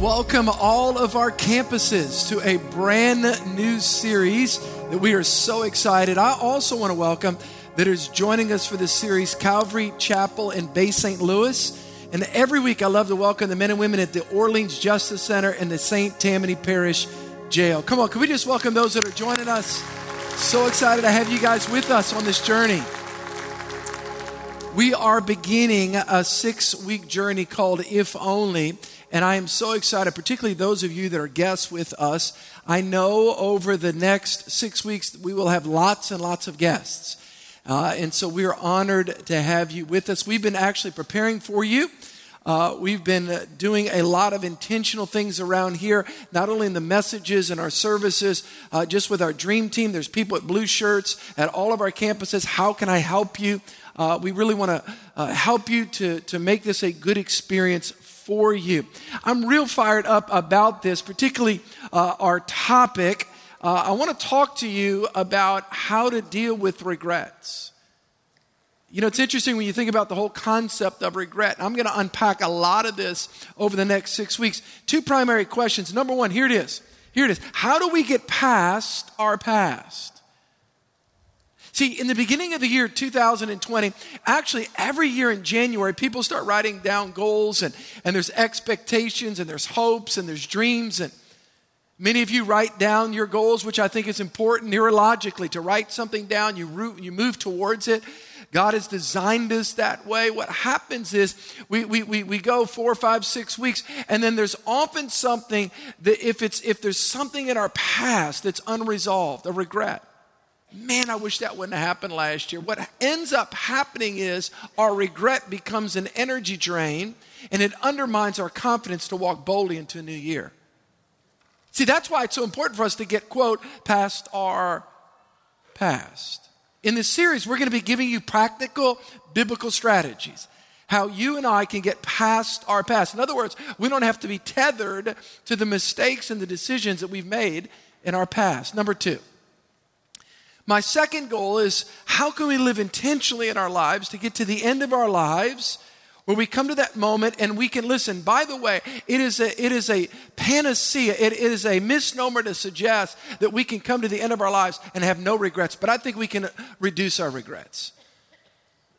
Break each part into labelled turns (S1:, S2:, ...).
S1: welcome all of our campuses to a brand new series that we are so excited. I also want to welcome that is joining us for this series, Calvary Chapel in Bay St. Louis. And every week, I love to welcome the men and women at the Orleans Justice Center and the St. Tammany Parish Jail. Come on, can we just welcome those that are joining us? So excited to have you guys with us on this journey. We are beginning a six week journey called If Only. And I am so excited, particularly those of you that are guests with us. I know over the next six weeks we will have lots and lots of guests. Uh, and so we are honored to have you with us. We've been actually preparing for you. Uh, we've been doing a lot of intentional things around here, not only in the messages and our services, uh, just with our dream team. There's people at Blue Shirts at all of our campuses. How can I help you? Uh, we really want to uh, help you to, to make this a good experience for you. I'm real fired up about this, particularly uh, our topic. Uh, I want to talk to you about how to deal with regrets. You know, it's interesting when you think about the whole concept of regret. I'm going to unpack a lot of this over the next six weeks. Two primary questions. Number one, here it is. Here it is. How do we get past our past? See, in the beginning of the year 2020, actually every year in January, people start writing down goals and, and there's expectations and there's hopes and there's dreams. And many of you write down your goals, which I think is important neurologically to write something down, you, root, you move towards it. God has designed us that way. What happens is we, we, we, we go four, five, six weeks, and then there's often something that if it's if there's something in our past that's unresolved, a regret Man, I wish that wouldn't have happened last year. What ends up happening is our regret becomes an energy drain and it undermines our confidence to walk boldly into a new year. See, that's why it's so important for us to get, quote, past our past. In this series, we're going to be giving you practical biblical strategies. How you and I can get past our past. In other words, we don't have to be tethered to the mistakes and the decisions that we've made in our past. Number two, my second goal is how can we live intentionally in our lives to get to the end of our lives where we come to that moment and we can listen. By the way, it is a, it is a panacea, it is a misnomer to suggest that we can come to the end of our lives and have no regrets, but I think we can reduce our regrets.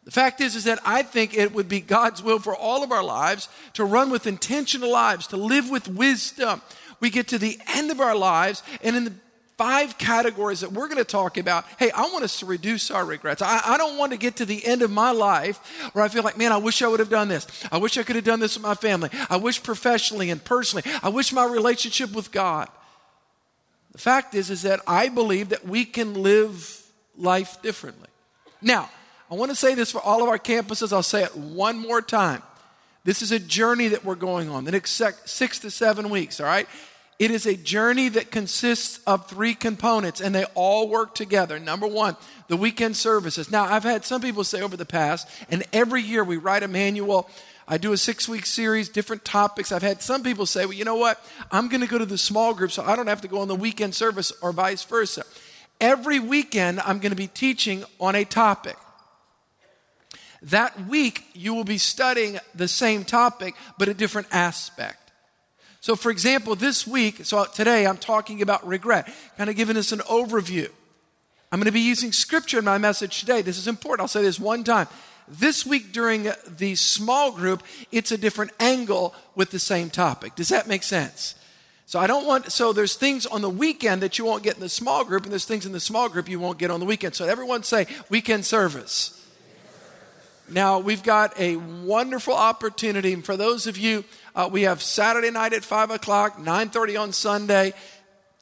S1: The fact is, is that I think it would be God's will for all of our lives to run with intentional lives, to live with wisdom. We get to the end of our lives, and in the five categories that we're going to talk about. Hey, I want us to reduce our regrets. I, I, don't want to get to the end of my life where I feel like, man, I wish I would have done this. I wish I could have done this with my family. I wish professionally and personally. I wish my relationship with God. The fact is, is that I believe that we can live life differently. Now, I want to say this for all of our campuses. I'll say it one more time. This is a journey that we're going on the next six to seven weeks, all right? It is a journey that consists of three components and they all work together. Number one, the weekend services. Now, I've had some people say over the past, and every year we write a manual. I do a six week series, different topics. I've had some people say, well, you know what? I'm going to go to the small group so I don't have to go on the weekend service or vice versa. Every weekend, I'm going to be teaching on a topic. That week, you will be studying the same topic, but a different aspect. So, for example, this week, so today I'm talking about regret, kind of giving us an overview. I'm going to be using scripture in my message today. This is important. I'll say this one time. This week during the small group, it's a different angle with the same topic. Does that make sense? So I don't want, so there's things on the weekend that you won't get in the small group, and there's things in the small group you won't get on the weekend. So everyone say weekend service. Now, we've got a wonderful opportunity. And for those of you, uh, we have Saturday night at 5 o'clock, 9.30 on Sunday,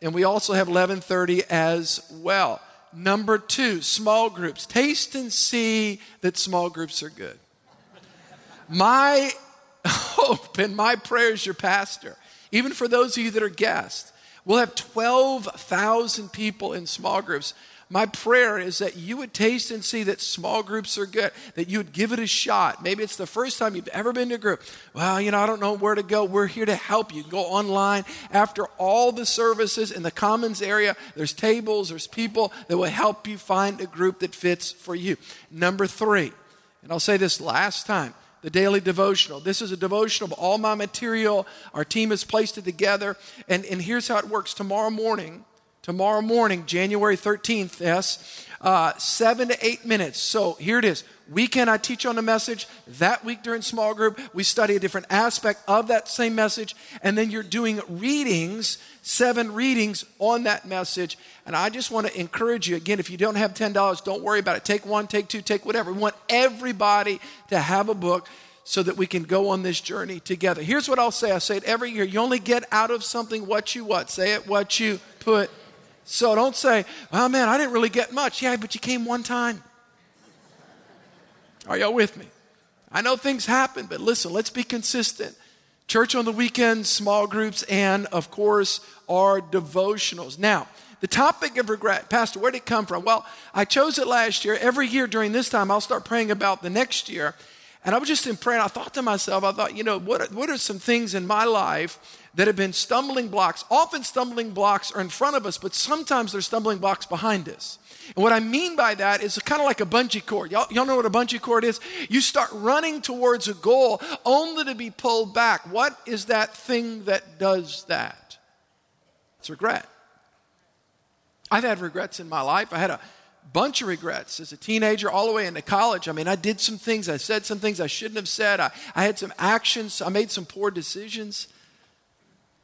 S1: and we also have 11.30 as well. Number two, small groups. Taste and see that small groups are good. My hope and my prayer as your pastor, even for those of you that are guests, we'll have 12,000 people in small groups my prayer is that you would taste and see that small groups are good, that you would give it a shot. Maybe it's the first time you've ever been to a group. Well, you know, I don't know where to go. We're here to help you. Go online. After all the services in the commons area, there's tables, there's people that will help you find a group that fits for you. Number three, and I'll say this last time the daily devotional. This is a devotional of all my material. Our team has placed it together. And, and here's how it works tomorrow morning, tomorrow morning, January 13th, yes, uh, seven to eight minutes. So here it is. Weekend, I teach on the message. That week during small group, we study a different aspect of that same message. And then you're doing readings, seven readings on that message. And I just want to encourage you again, if you don't have $10, don't worry about it. Take one, take two, take whatever. We want everybody to have a book so that we can go on this journey together. Here's what I'll say I say it every year. You only get out of something what you what? Say it, what you put. So don't say, oh man, I didn't really get much. Yeah, but you came one time. Are y'all with me? I know things happen, but listen, let's be consistent. Church on the weekends, small groups, and of course, our devotionals. Now, the topic of regret, Pastor, where did it come from? Well, I chose it last year. Every year during this time, I'll start praying about the next year. And I was just in prayer, and I thought to myself, I thought, you know, what what are some things in my life that have been stumbling blocks? Often stumbling blocks are in front of us, but sometimes they're stumbling blocks behind us. And what I mean by that is kind of like a bungee cord. Y'all, y'all know what a bungee cord is? You start running towards a goal only to be pulled back. What is that thing that does that? It's regret. I've had regrets in my life. I had a bunch of regrets as a teenager all the way into college. I mean, I did some things, I said some things I shouldn't have said, I, I had some actions, I made some poor decisions.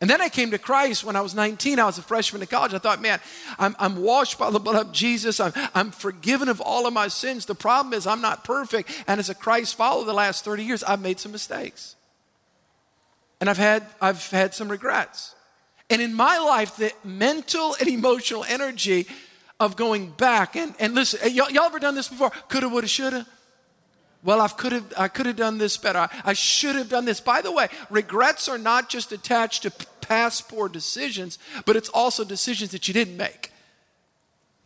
S1: And then I came to Christ when I was 19. I was a freshman in college. I thought, man, I'm, I'm washed by the blood of Jesus. I'm, I'm forgiven of all of my sins. The problem is, I'm not perfect. And as a Christ follower the last 30 years, I've made some mistakes. And I've had, I've had some regrets. And in my life, the mental and emotional energy of going back and, and listen, y'all, y'all ever done this before? Coulda, woulda, shoulda. Well, I could have I could have done this better. I, I should have done this. By the way, regrets are not just attached to past poor decisions, but it's also decisions that you didn't make.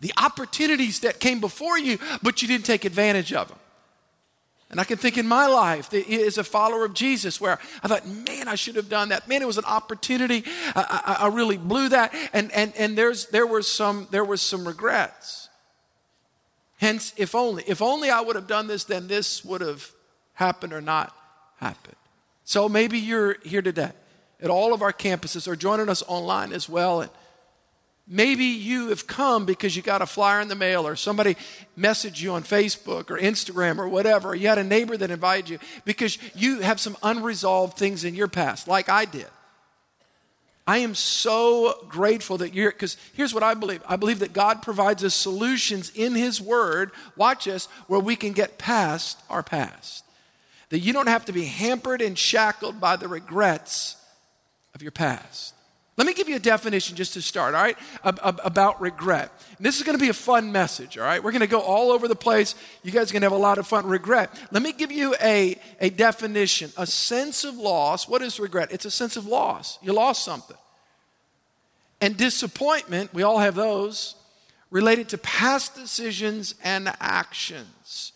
S1: The opportunities that came before you, but you didn't take advantage of them. And I can think in my life as a follower of Jesus where I thought, man, I should have done that. Man, it was an opportunity. I, I, I really blew that. And, and, and there's, there, were some, there was some regrets. Hence, if only, if only I would have done this, then this would have happened or not happened. So maybe you're here today at all of our campuses or joining us online as well. And maybe you have come because you got a flyer in the mail or somebody messaged you on Facebook or Instagram or whatever. Or you had a neighbor that invited you because you have some unresolved things in your past, like I did. I am so grateful that you're, because here's what I believe I believe that God provides us solutions in His Word, watch us, where we can get past our past. That you don't have to be hampered and shackled by the regrets of your past. Let me give you a definition just to start, all right, about regret. And this is going to be a fun message, all right? We're going to go all over the place. You guys are going to have a lot of fun. Regret. Let me give you a, a definition a sense of loss. What is regret? It's a sense of loss. You lost something. And disappointment, we all have those, related to past decisions and actions.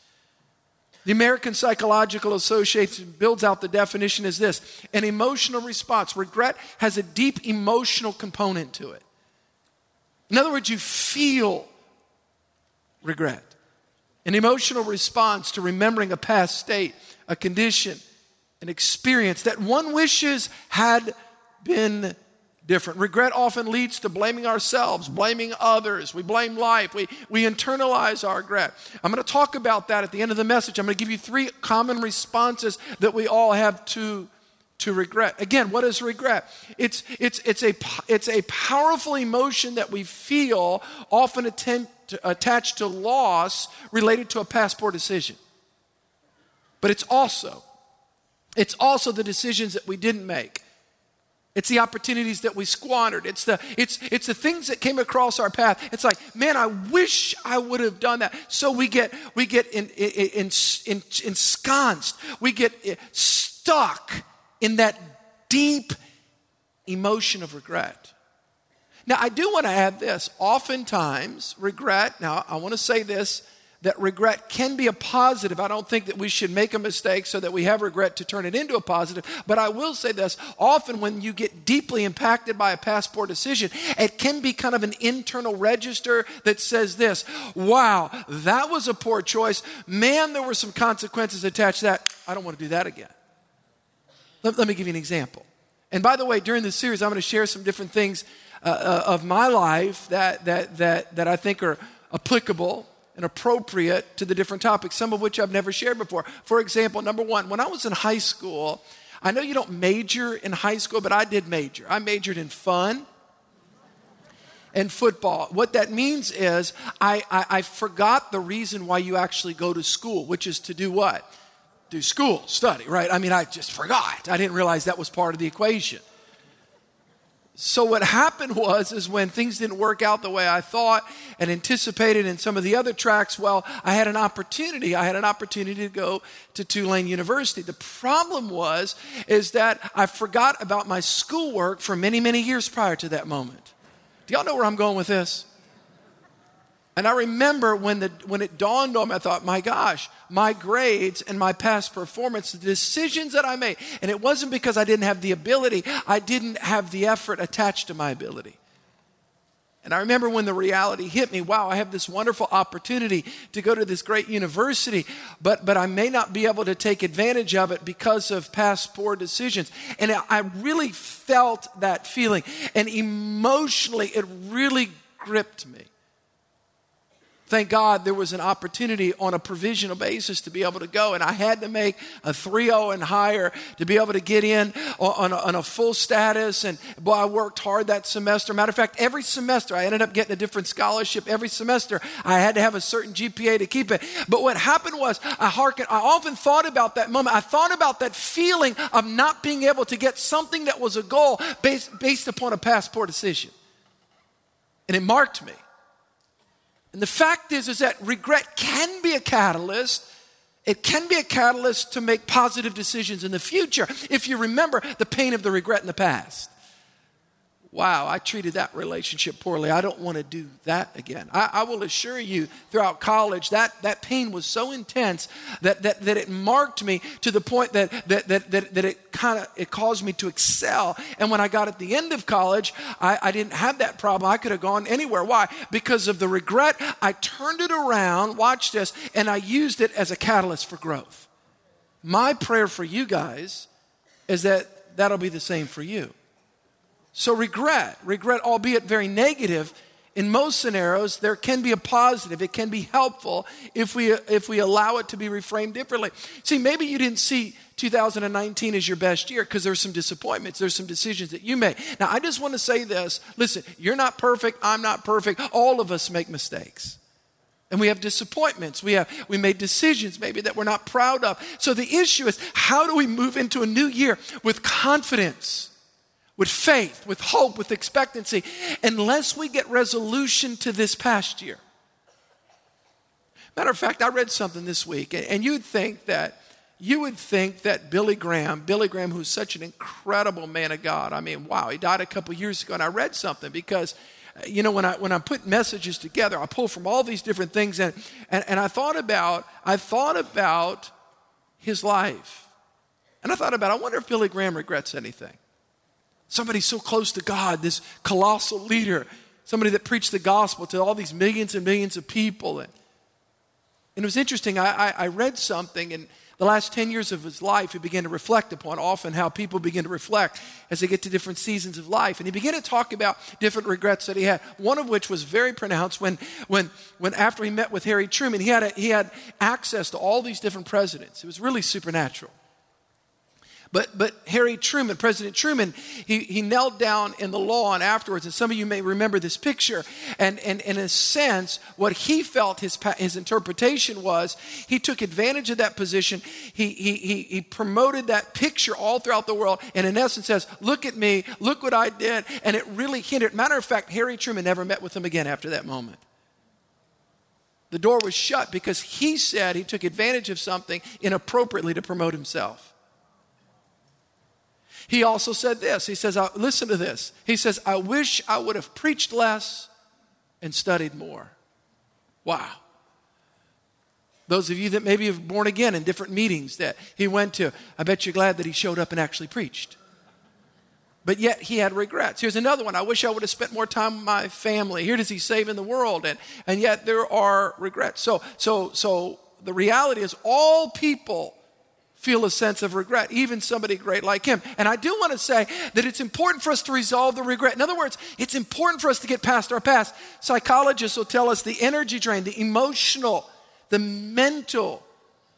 S1: The American Psychological Association builds out the definition as this an emotional response. Regret has a deep emotional component to it. In other words, you feel regret. An emotional response to remembering a past state, a condition, an experience that one wishes had been different. Regret often leads to blaming ourselves, blaming others. We blame life. We, we internalize our regret. I'm going to talk about that at the end of the message. I'm going to give you three common responses that we all have to, to regret. Again, what is regret? It's, it's, it's, a, it's a powerful emotion that we feel, often attend, attached to loss related to a past poor decision. But it's also, it's also the decisions that we didn't make it's the opportunities that we squandered. It's the, it's, it's the things that came across our path. It's like, man, I wish I would have done that. So we get, we get in, in, in, ensconced. We get eh, stuck in that deep emotion of regret. Now, I do want to add this. Oftentimes, regret, now I want to say this that regret can be a positive. I don't think that we should make a mistake so that we have regret to turn it into a positive. But I will say this often when you get deeply impacted by a past poor decision, it can be kind of an internal register that says this wow, that was a poor choice. Man, there were some consequences attached to that. I don't want to do that again. Let, let me give you an example. And by the way, during this series, I'm going to share some different things uh, uh, of my life that, that, that, that I think are applicable and appropriate to the different topics, some of which I've never shared before. For example, number one, when I was in high school, I know you don't major in high school, but I did major. I majored in fun and football. What that means is I, I, I, forgot the reason why you actually go to school, which is to do what? Do school, study, right? I mean, I just forgot. I didn't realize that was part of the equation. So what happened was is when things didn't work out the way I thought and anticipated in some of the other tracks, well, I had an opportunity. I had an opportunity to go to Tulane University. The problem was is that I forgot about my schoolwork for many, many years prior to that moment. Do y'all know where I'm going with this? And I remember when, the, when it dawned on me, I thought, my gosh, my grades and my past performance, the decisions that I made, and it wasn't because I didn't have the ability, I didn't have the effort attached to my ability. And I remember when the reality hit me wow, I have this wonderful opportunity to go to this great university, but, but I may not be able to take advantage of it because of past poor decisions. And I really felt that feeling. And emotionally, it really gripped me. Thank God there was an opportunity on a provisional basis to be able to go. And I had to make a 3 0 and higher to be able to get in on a, on a, full status. And boy, I worked hard that semester. Matter of fact, every semester I ended up getting a different scholarship. Every semester I had to have a certain GPA to keep it. But what happened was I hearkened, I often thought about that moment. I thought about that feeling of not being able to get something that was a goal based, based upon a passport decision. And it marked me. And the fact is, is that regret can be a catalyst. It can be a catalyst to make positive decisions in the future if you remember the pain of the regret in the past wow, I treated that relationship poorly. I don't want to do that again. I, I, will assure you, throughout college, that, that pain was so intense that, that, that it marked me to the point that, that, that, that, that it kind of it caused me to excel. And when I got at the end of college, I, I didn't have that problem. I could have gone anywhere. Why? Because of the regret, I turned it around, watch this, and I used it as a catalyst for growth. My prayer for you guys is that that'll be the same for you. So, regret, regret, albeit very negative, in most scenarios, there can be a positive. It can be helpful if we, if we allow it to be reframed differently. See, maybe you didn't see 2019 as your best year because there's some disappointments, there's some decisions that you made. Now, I just want to say this listen, you're not perfect, I'm not perfect. All of us make mistakes. And we have disappointments. We have we made decisions maybe that we're not proud of. So the issue is how do we move into a new year with confidence? With faith, with hope, with expectancy, unless we get resolution to this past year. Matter of fact, I read something this week, and you'd think that you would think that Billy Graham, Billy Graham, who's such an incredible man of God, I mean, wow, he died a couple years ago, and I read something because, uh, you know, when I when I put messages together, I pull from all these different things, and and, and I thought about I thought about his life, and I thought about I wonder if Billy Graham regrets anything. Somebody so close to God, this colossal leader, somebody that preached the gospel to all these millions and millions of people. And, and it was interesting. I, I, I read something, and the last 10 years of his life, he began to reflect upon often how people begin to reflect as they get to different seasons of life. And he began to talk about different regrets that he had, one of which was very pronounced when, when, when after he met with Harry Truman, he had, a, he had access to all these different presidents. It was really supernatural. But, but Harry Truman, President Truman, he, he knelt down in the lawn afterwards, and some of you may remember this picture. And, and, and in a sense, what he felt his, his interpretation was he took advantage of that position. He, he, he, he promoted that picture all throughout the world, and in essence says, Look at me, look what I did. And it really hindered. Matter of fact, Harry Truman never met with him again after that moment. The door was shut because he said he took advantage of something inappropriately to promote himself. He also said this. He says, listen to this. He says, I wish I would have preached less and studied more. Wow. Those of you that maybe have born again in different meetings that he went to, I bet you're glad that he showed up and actually preached. But yet he had regrets. Here's another one. I wish I would have spent more time with my family. Here does he save in the world, and, and yet there are regrets. So, so, so the reality is all people feel a sense of regret, even somebody great like him. And I do want to say that it's important for us to resolve the regret. In other words, it's important for us to get past our past. Psychologists will tell us the energy drain, the emotional, the mental,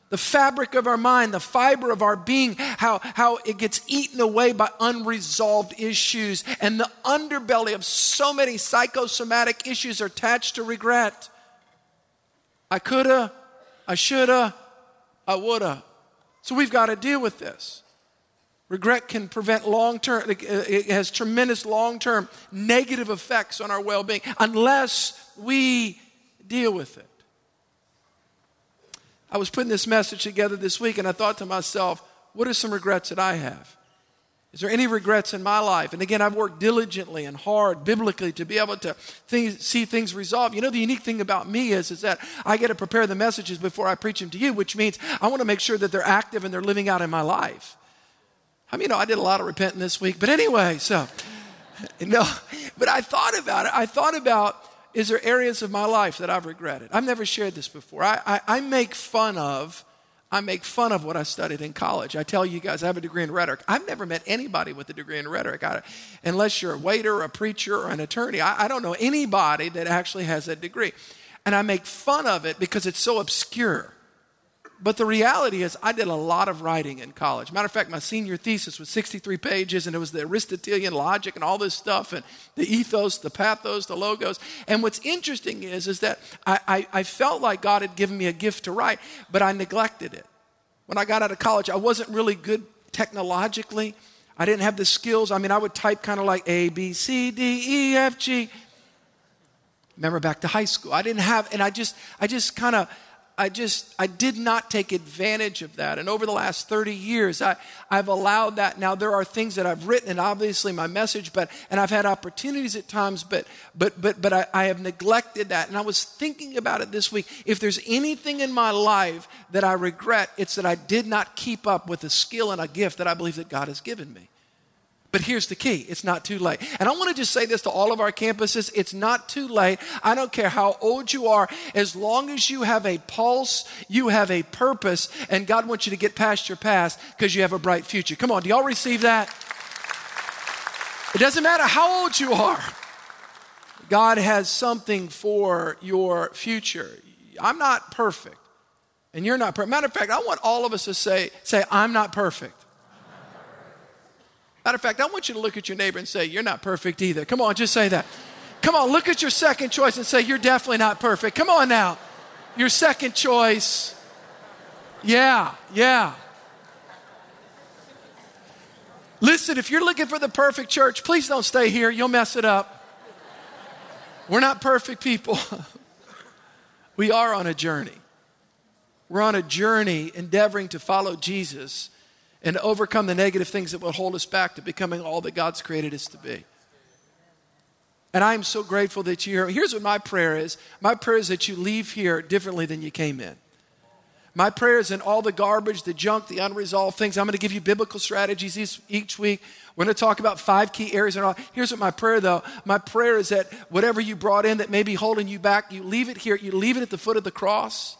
S1: the fabric of our mind, the fiber of our being, how, how it gets eaten away by unresolved issues. And the underbelly of so many psychosomatic issues are attached to regret. I coulda, I shoulda, I woulda. So we've got to deal with this. Regret can prevent long term, uh, it has tremendous long term negative effects on our well being unless we deal with it. I was putting this message together this week and I thought to myself, what are some regrets that I have? Is there any regrets in my life? And again, I've worked diligently and hard biblically to be able to think, see things resolved. You know, the unique thing about me is, is that I get to prepare the messages before I preach them to you, which means I want to make sure that they're active and they're living out in my life. I mean, you know, I did a lot of repenting this week, but anyway, so, no, but I thought about it. I thought about, is there areas of my life that I've regretted? I've never shared this before. I, I, I make fun of I make fun of what I studied in college. I tell you guys, I have a degree in rhetoric. I've never met anybody with a degree in rhetoric, I, unless you're a waiter, a preacher, or an attorney. I, I don't know anybody that actually has that degree. And I make fun of it because it's so obscure. But the reality is, I did a lot of writing in college. Matter of fact, my senior thesis was 63 pages, and it was the Aristotelian logic and all this stuff, and the ethos, the pathos, the logos. And what's interesting is, is that I, I, I felt like God had given me a gift to write, but I neglected it. When I got out of college, I wasn't really good technologically. I didn't have the skills. I mean, I would type kind of like A, B, C, D, E, F, G. Remember back to high school. I didn't have, and I just, I just kind of, I just, I did not take advantage of that. And over the last 30 years, I, I've allowed that. Now, there are things that I've written, and obviously my message, but, and I've had opportunities at times, but, but, but, but I, I have neglected that. And I was thinking about it this week. If there's anything in my life that I regret, it's that I did not keep up with the skill and a gift that I believe that God has given me. But here's the key it's not too late. And I want to just say this to all of our campuses it's not too late. I don't care how old you are, as long as you have a pulse, you have a purpose, and God wants you to get past your past because you have a bright future. Come on, do y'all receive that? It doesn't matter how old you are, God has something for your future. I'm not perfect, and you're not perfect. Matter of fact, I want all of us to say, say, I'm not perfect. Matter of fact, I want you to look at your neighbor and say, You're not perfect either. Come on, just say that. Come on, look at your second choice and say, You're definitely not perfect. Come on now. Your second choice. Yeah, yeah. Listen, if you're looking for the perfect church, please don't stay here. You'll mess it up. We're not perfect people. we are on a journey. We're on a journey endeavoring to follow Jesus and to overcome the negative things that will hold us back to becoming all that God's created us to be. And I am so grateful that you're here. Here's what my prayer is my prayer is that you leave here differently than you came in. My prayer is in all the garbage, the junk, the unresolved things. I'm going to give you biblical strategies each week. We're going to talk about five key areas. And all. Here's what my prayer, though. My prayer is that whatever you brought in that may be holding you back, you leave it here. You leave it at the foot of the cross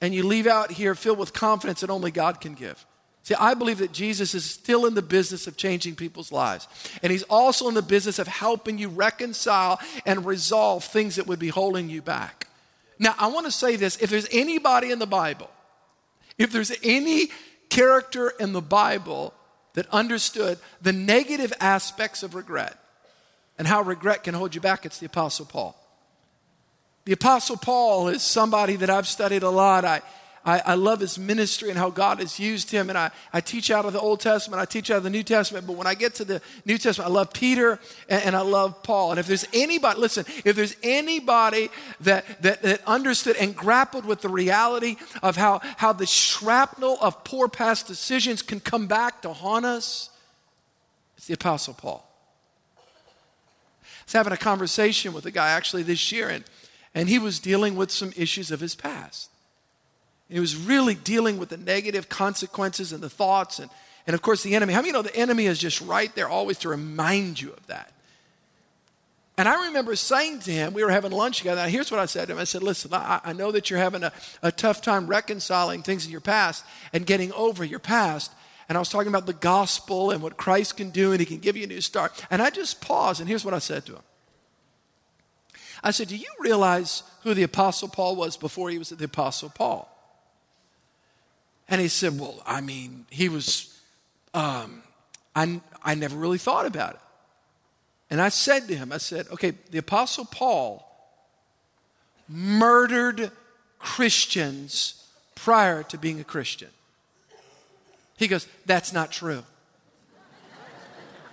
S1: and you leave out here filled with confidence that only God can give. See, I believe that Jesus is still in the business of changing people's lives. And he's also in the business of helping you reconcile and resolve things that would be holding you back. Now, I want to say this if there's anybody in the Bible, if there's any character in the Bible that understood the negative aspects of regret and how regret can hold you back, it's the Apostle Paul. The Apostle Paul is somebody that I've studied a lot. I, I, I, love his ministry and how God has used him. And I, I teach out of the Old Testament, I teach out of the New Testament. But when I get to the New Testament, I love Peter and, and I love Paul. And if there's anybody, listen, if there's anybody that, that, that understood and grappled with the reality of how, how the shrapnel of poor past decisions can come back to haunt us, it's the Apostle Paul. I was having a conversation with a guy actually this year, and And he was dealing with some issues of his past. He was really dealing with the negative consequences and the thoughts and, and of course the enemy. How many you know the enemy is just right there always to remind you of that? And I remember saying to him, we were having lunch together. And here's what I said to him I said, Listen, I, I know that you're having a, a tough time reconciling things in your past and getting over your past. And I was talking about the gospel and what Christ can do, and he can give you a new start. And I just paused, and here's what I said to him I said, Do you realize who the Apostle Paul was before he was the Apostle Paul? And he said, Well, I mean, he was, um, I, I never really thought about it. And I said to him, I said, okay, the Apostle Paul murdered Christians prior to being a Christian. He goes, that's not true.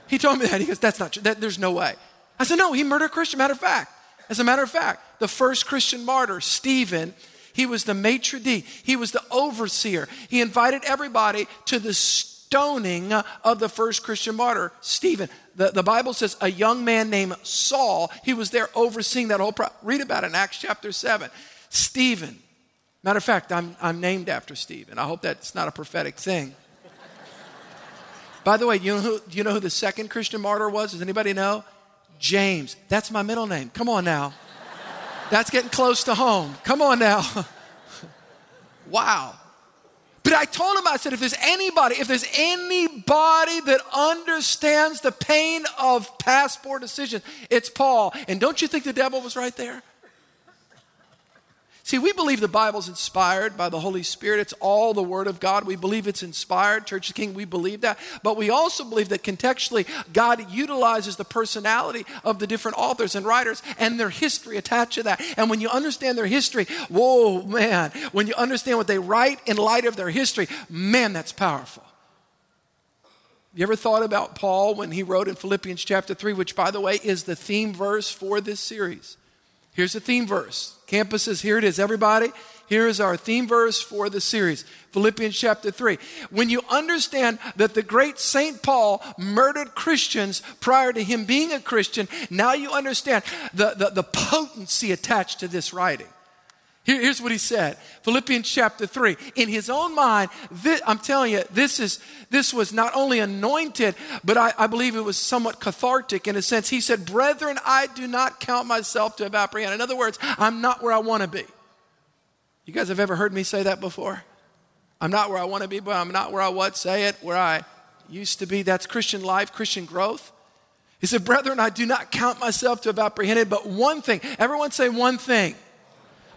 S1: He told me that. He goes, that's not true. That, there's no way. I said, no, he murdered a Christian. Matter of fact, as a matter of fact, the first Christian martyr, Stephen, he was the maitre d', he was the overseer. He invited everybody to the stoning of the first Christian martyr, Stephen. The, the Bible says a young man named Saul, he was there overseeing that whole Read about it in Acts chapter 7. Stephen. Matter of fact, I'm, I'm named after Stephen. I hope that's not a prophetic thing. By the way, you know, who, you know who the second Christian martyr was? Does anybody know? James. That's my middle name. Come on now. That's getting close to home. Come on now. wow. But I told him, I said, if there's anybody, if there's anybody that understands the pain of passport decisions, it's Paul. And don't you think the devil was right there? See, we believe the Bible's inspired by the Holy Spirit. It's all the Word of God. We believe it's inspired. Church of King, we believe that. But we also believe that contextually, God utilizes the personality of the different authors and writers and their history attached to that. And when you understand their history, whoa, man, when you understand what they write in light of their history, man, that's powerful. You ever thought about Paul when he wrote in Philippians chapter 3, which, by the way, is the theme verse for this series? Here's the theme verse. Campuses, here it is, everybody. Here is our theme verse for the series Philippians chapter 3. When you understand that the great St. Paul murdered Christians prior to him being a Christian, now you understand the, the, the potency attached to this writing. Here, here's what he said Philippians chapter 3. In his own mind, this, I'm telling you, this, is, this was not only anointed, but I, I believe it was somewhat cathartic in a sense. He said, Brethren, I do not count myself to have apprehended. In other words, I'm not where I want to be. You guys have ever heard me say that before? I'm not where I want to be, but I'm not where I was. Say it, where I used to be. That's Christian life, Christian growth. He said, Brethren, I do not count myself to have apprehended, but one thing. Everyone say one thing.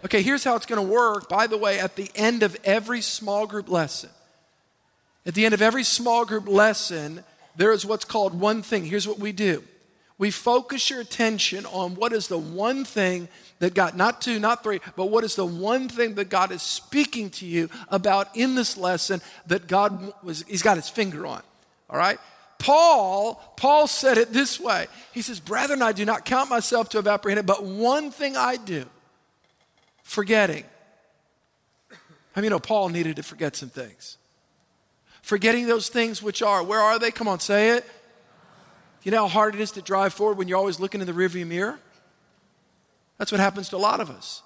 S1: Okay, here's how it's going to work. By the way, at the end of every small group lesson, at the end of every small group lesson, there is what's called one thing. Here's what we do we focus your attention on what is the one thing that God, not two, not three, but what is the one thing that God is speaking to you about in this lesson that God was, He's got His finger on. All right? Paul, Paul said it this way. He says, Brethren, I do not count myself to have apprehended, but one thing I do forgetting. I mean, know Paul needed to forget some things? Forgetting those things which are, where are they? Come on, say it. You know how hard it is to drive forward when you're always looking in the rearview mirror? That's what happens to a lot of us.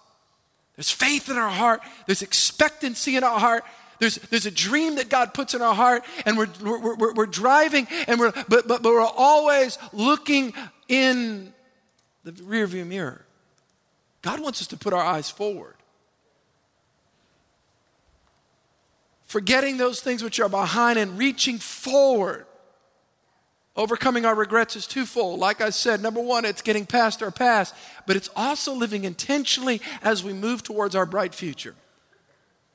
S1: There's faith in our heart, there's expectancy in our heart. There's, there's a dream that God puts in our heart, and we're, we're, we're, we're driving, and we're, but, but, but we're always looking in the rearview mirror. God wants us to put our eyes forward. Forgetting those things which are behind and reaching forward. Overcoming our regrets is twofold. Like I said, number one, it's getting past our past, but it's also living intentionally as we move towards our bright future.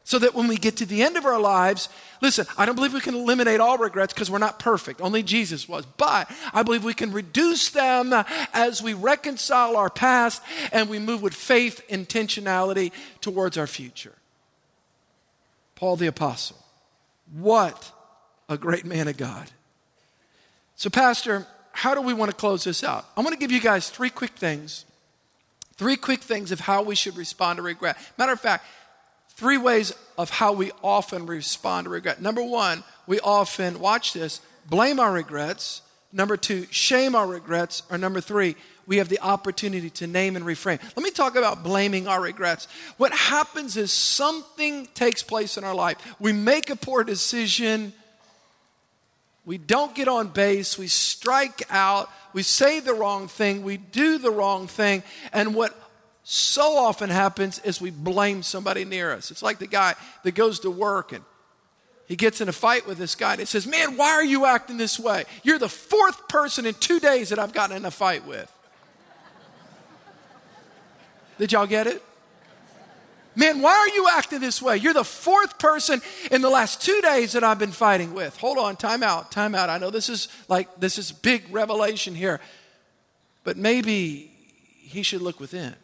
S1: So that when we get to the end of our lives, listen, I don't believe we can eliminate all regrets because we're not perfect. Only Jesus was. But I believe we can reduce them as we reconcile our past and we move with faith, intentionality towards our future. Paul the Apostle. What a great man of God. So, Pastor, how do we want to close this out? I want to give you guys three quick things. Three quick things of how we should respond to regret. Matter of fact, three ways of how we often respond to regret. Number one, we often, watch this, blame our regrets. Number two, shame our regrets. Or number three, we have the opportunity to name and reframe. Let me talk about blaming our regrets. What happens is something takes place in our life. We make a poor decision, we don't get on base, we strike out, we say the wrong thing, we do the wrong thing, and what so often happens is we blame somebody near us. It's like the guy that goes to work and he gets in a fight with this guy and he says, Man, why are you acting this way? You're the fourth person in two days that I've gotten in a fight with. Did y'all get it? Man, why are you acting this way? You're the fourth person in the last two days that I've been fighting with. Hold on, time out, time out. I know this is like, this is big revelation here, but maybe he should look within.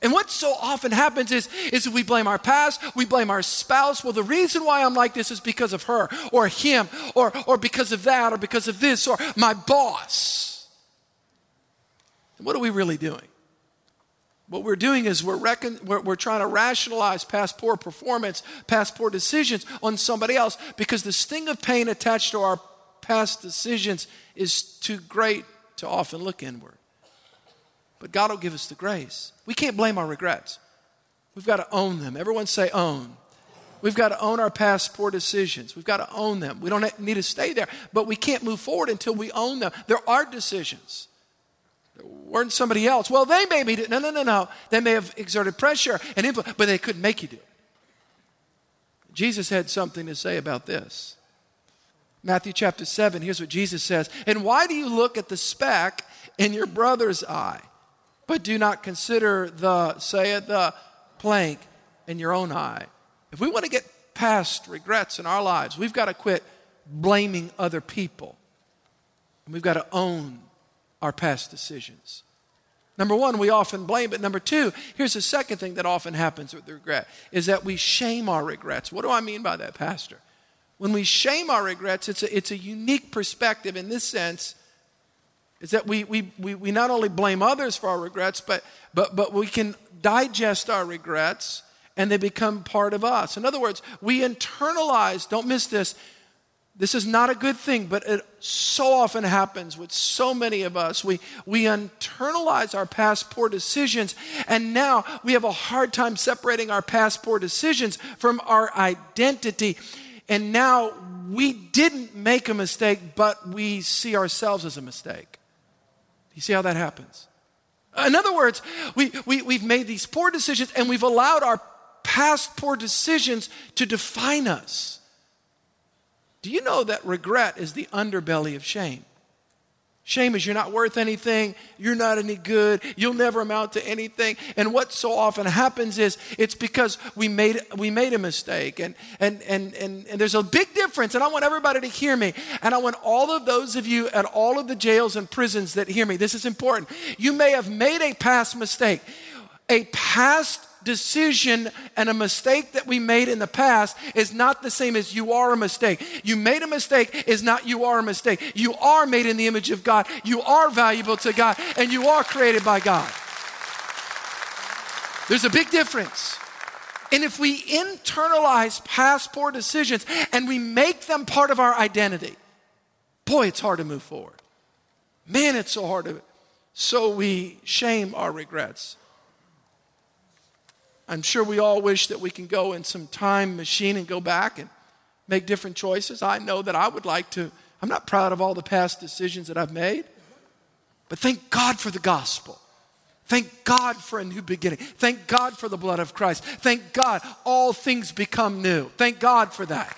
S1: And what so often happens is, is we blame our past, we blame our spouse. Well, the reason why I'm like this is because of her or him or, or because of that or because of this or my boss. And what are we really doing? What we're doing is we're, reckon, we're, we're trying to rationalize past poor performance, past poor decisions on somebody else because the sting of pain attached to our past decisions is too great to often look inward. But God will give us the grace. We can't blame our regrets. We've got to own them. Everyone say own. We've got to own our past poor decisions. We've got to own them. We don't need to stay there, but we can't move forward until we own them. There are decisions. There weren't somebody else. Well, they maybe did. No, no, no, no. They may have exerted pressure and influence, but they couldn't make you do it. Jesus had something to say about this. Matthew chapter 7, here's what Jesus says. And why do you look at the speck in your brother's eye? But do not consider the, say it, the plank in your own eye. If we want to get past regrets in our lives, we've got to quit blaming other people. And we've got to own our past decisions. Number one, we often blame, but number two, here's the second thing that often happens with regret is that we shame our regrets. What do I mean by that, Pastor? When we shame our regrets, it's a, it's a unique perspective in this sense is that we, we, we, we not only blame others for our regrets, but, but, but we can digest our regrets and they become part of us. In other words, we internalize, don't miss this, this is not a good thing, but it so often happens with so many of us. We, we internalize our past poor decisions, and now we have a hard time separating our past poor decisions from our identity. And now we didn't make a mistake, but we see ourselves as a mistake. You see how that happens? In other words, we, we, we've made these poor decisions and we've allowed our past poor decisions to define us. Do you know that regret is the underbelly of shame? Shame is you're not worth anything, you're not any good, you'll never amount to anything. And what so often happens is it's because we made we made a mistake. And and and and, and there's a big difference, and I want everybody to hear me. And I want all of those of you at all of the jails and prisons that hear me. This is important. You may have made a past mistake. A past decision and a mistake that we made in the past is not the same as you are a mistake. You made a mistake is not you are a mistake. You are made in the image of God. You are valuable to God and you are created by God. There's a big difference. And if we internalize past poor decisions and we make them part of our identity, boy, it's hard to move forward. Man, it's so hard to. So we shame our regrets. I'm sure we all wish that we can go in some time machine and go back and make different choices. I know that I would like to. I'm not proud of all the past decisions that I've made, but thank God for the gospel. Thank God for a new beginning. Thank God for the blood of Christ. Thank God all things become new. Thank God for that.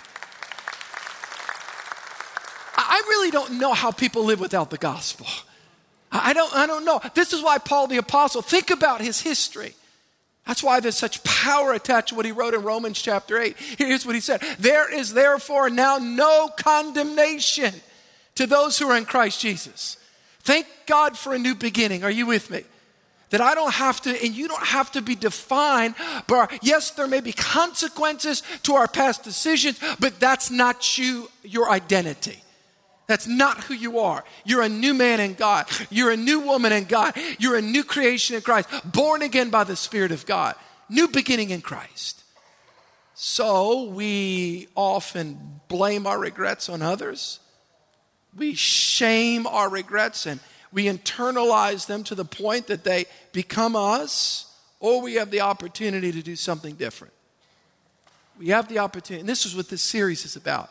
S1: I really don't know how people live without the gospel. I don't, I don't know. This is why Paul the Apostle, think about his history. That's why there's such power attached to what he wrote in Romans chapter 8. Here's what he said There is therefore now no condemnation to those who are in Christ Jesus. Thank God for a new beginning. Are you with me? That I don't have to, and you don't have to be defined But yes, there may be consequences to our past decisions, but that's not you, your identity. That's not who you are. You're a new man in God. You're a new woman in God. You're a new creation in Christ, born again by the Spirit of God. New beginning in Christ. So we often blame our regrets on others. We shame our regrets and we internalize them to the point that they become us, or we have the opportunity to do something different. We have the opportunity, and this is what this series is about.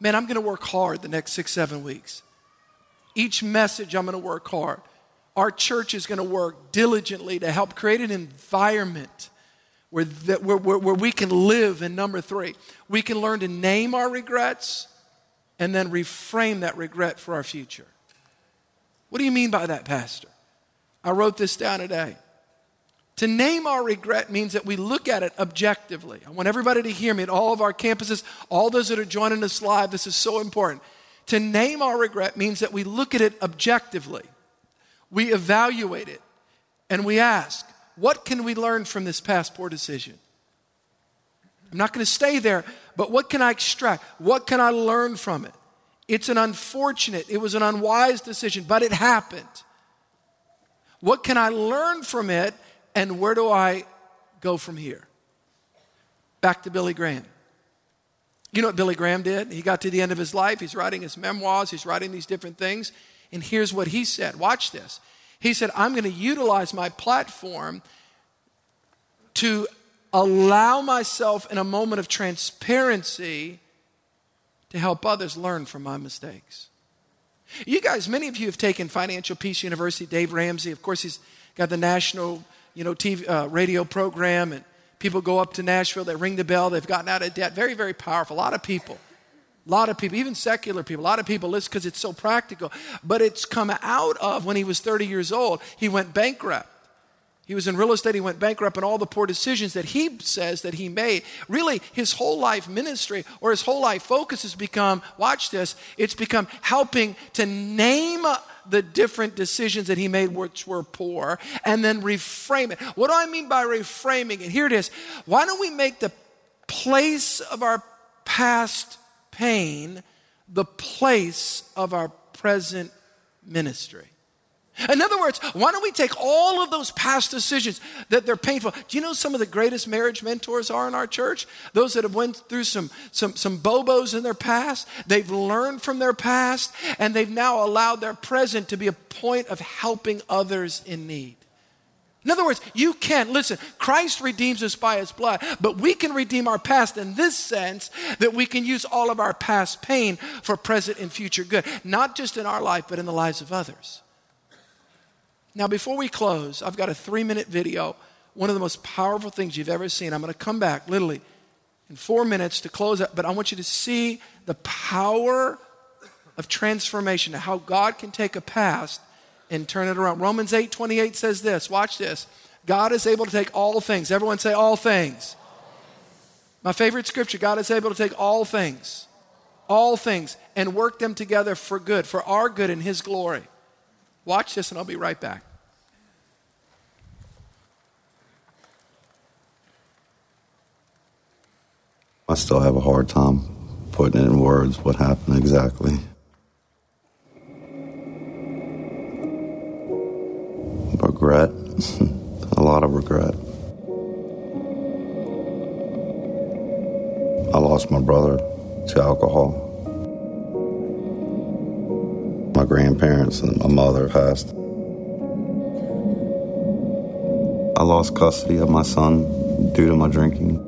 S1: Man, I'm going to work hard the next six, seven weeks. Each message, I'm going to work hard. Our church is going to work diligently to help create an environment where, that, where, where, where we can live. And number three, we can learn to name our regrets and then reframe that regret for our future. What do you mean by that, Pastor? I wrote this down today. To name our regret means that we look at it objectively. I want everybody to hear me at all of our campuses, all those that are joining us live. This is so important. To name our regret means that we look at it objectively, we evaluate it, and we ask, what can we learn from this past poor decision? I'm not going to stay there, but what can I extract? What can I learn from it? It's an unfortunate, it was an unwise decision, but it happened. What can I learn from it, and where do I go from here? Back to Billy Graham. You know what Billy Graham did? He got to the end of his life, he's writing his memoirs, he's writing these different things, and here's what he said. Watch this. He said, I'm going to utilize my platform to allow myself in a moment of transparency to help others learn from my mistakes. You guys, many of you have taken Financial Peace University. Dave Ramsey, of course, he's got the national, you know, TV, uh, radio program, and people go up to Nashville. They ring the bell. They've gotten out of debt. Very, very powerful. A lot of people, a lot of people, even secular people. A lot of people listen because it's so practical. But it's come out of when he was 30 years old. He went bankrupt. He was in real estate, he went bankrupt, and all the poor decisions that he says that he made. Really, his whole life ministry or his whole life focus has become watch this, it's become helping to name the different decisions that he made which were poor and then reframe it. What do I mean by reframing it? Here it is. Why don't we make the place of our past pain the place of our present ministry? In other words, why don't we take all of those past decisions that they're painful? Do you know some of the greatest marriage mentors are in our church? Those that have went through some, some, some bobos in their past. They've learned from their past, and they've now allowed their present to be a point of helping others in need. In other words, you can, listen, Christ redeems us by his blood, but we can redeem our past in this sense that we can use all of our past pain for present and future good, not just in our life, but in the lives of others. Now, before we close, I've got a three minute video, one of the most powerful things you've ever seen. I'm going to come back literally in four minutes to close up, but I want you to see the power of transformation, how God can take a past and turn it around. Romans 8 28 says this watch this. God is able to take all things. Everyone say, all things. My favorite scripture God is able to take all things, all things, and work them together for good, for our good and His glory. Watch this, and I'll be right back.
S2: I still have a hard time putting it in words what happened exactly. Regret, a lot of regret. I lost my brother to alcohol my grandparents and my mother passed. I lost custody of my son due to my drinking.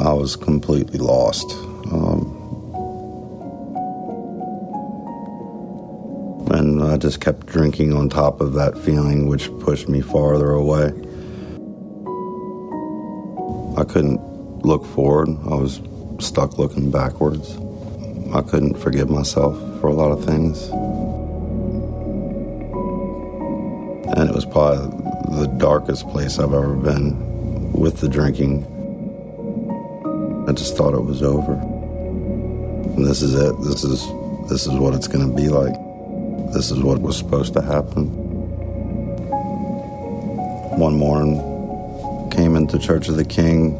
S2: I was completely lost. Um, and I just kept drinking on top of that feeling, which pushed me farther away. I couldn't look forward, I was stuck looking backwards. I couldn't forgive myself for a lot of things. And it was probably the darkest place I've ever been with the drinking. I just thought it was over. And this is it. This is this is what it's going to be like. This is what was supposed to happen. One morning, came into Church of the King,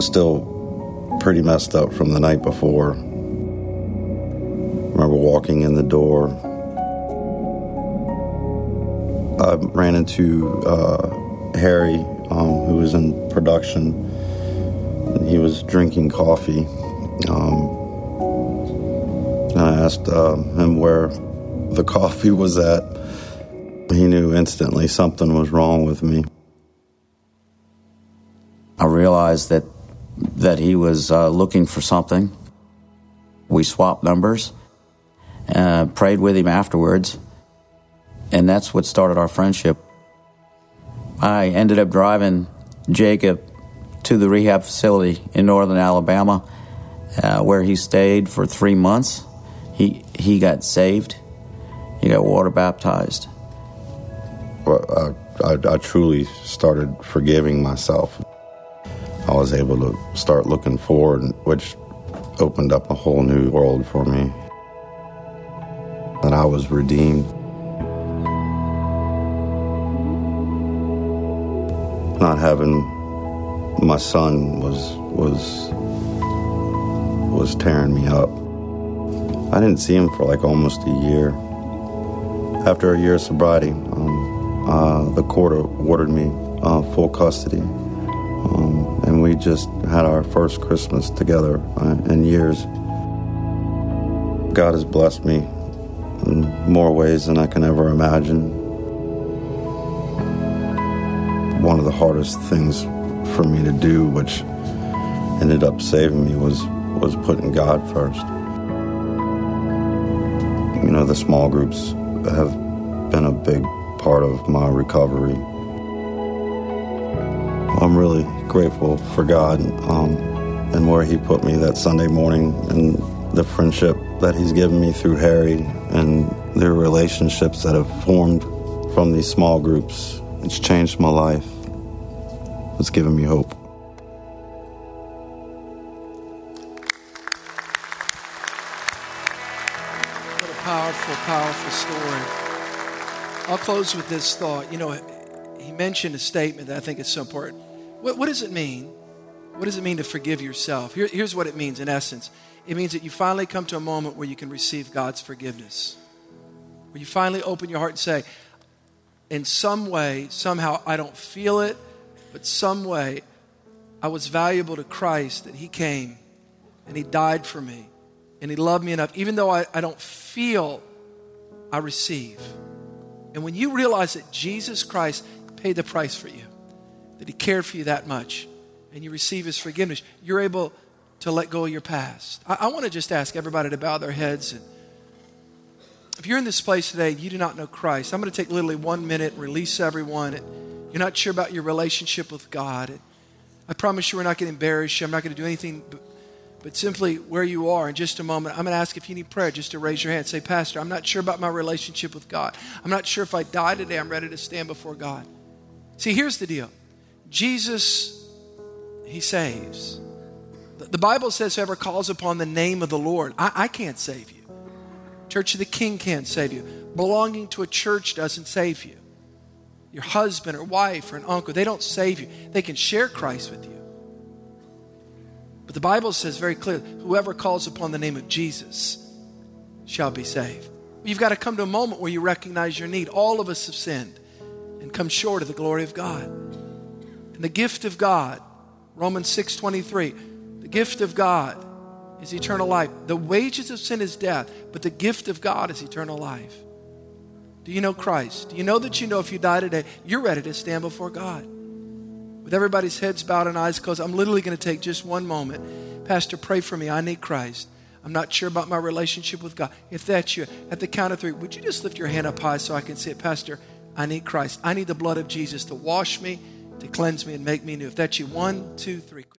S2: still pretty messed up from the night before remember walking in the door. I ran into uh, Harry, um, who was in production. He was drinking coffee. Um, and I asked uh, him where the coffee was at, he knew instantly something was wrong with me.
S3: I realized that that he was uh, looking for something. We swapped numbers, uh, prayed with him afterwards, and that's what started our friendship. I ended up driving Jacob to the rehab facility in northern Alabama, uh, where he stayed for three months. He he got saved. He got water baptized.
S2: Well, I, I, I truly started forgiving myself. I was able to start looking forward, which opened up a whole new world for me. That I was redeemed. Not having my son was was was tearing me up. I didn't see him for like almost a year. After a year of sobriety, um, uh, the court awarded me uh, full custody, um, and we just had our first Christmas together uh, in years. God has blessed me in more ways than I can ever imagine. One of the hardest things for me to do, which ended up saving me, was was putting God first. You know, the small groups have been a big part of my recovery. I'm really grateful for God um, and where He put me that Sunday morning and the friendship that He's given me through Harry and the relationships that have formed from these small groups. It's changed my life. It's given me hope.
S1: What a powerful, powerful story. I'll close with this thought. You know, he mentioned a statement that I think is so important. What, what does it mean? What does it mean to forgive yourself? Here, here's what it means in essence it means that you finally come to a moment where you can receive God's forgiveness. Where you finally open your heart and say, in some way, somehow, I don't feel it, but some way, I was valuable to Christ that He came and He died for me and He loved me enough. Even though I, I don't feel, I receive. And when you realize that Jesus Christ paid the price for you, that He cared for you that much, and you receive His forgiveness, you're able to let go of your past. I, I want to just ask everybody to bow their heads. And if you're in this place today, you do not know Christ, I'm going to take literally one minute and release everyone. You're not sure about your relationship with God. I promise you, we're not going to embarrass you. I'm not going to do anything but, but simply where you are in just a moment. I'm going to ask if you need prayer just to raise your hand. Say, Pastor, I'm not sure about my relationship with God. I'm not sure if I die today, I'm ready to stand before God. See, here's the deal Jesus, He saves. The Bible says, whoever calls upon the name of the Lord, I, I can't save you. Church of the King can't save you. Belonging to a church doesn't save you. Your husband or wife or an uncle, they don't save you. They can share Christ with you. But the Bible says very clearly whoever calls upon the name of Jesus shall be saved. You've got to come to a moment where you recognize your need. All of us have sinned and come short of the glory of God. And the gift of God, Romans 6 23, the gift of God is eternal life. The wages of sin is death, but the gift of God is eternal life. Do you know Christ? Do you know that you know if you die today, you're ready to stand before God? With everybody's heads bowed and eyes closed, I'm literally going to take just one moment. Pastor, pray for me. I need Christ. I'm not sure about my relationship with God. If that's you, at the count of three, would you just lift your hand up high so I can see it? Pastor, I need Christ. I need the blood of Jesus to wash me, to cleanse me, and make me new. If that's you, one, two, three.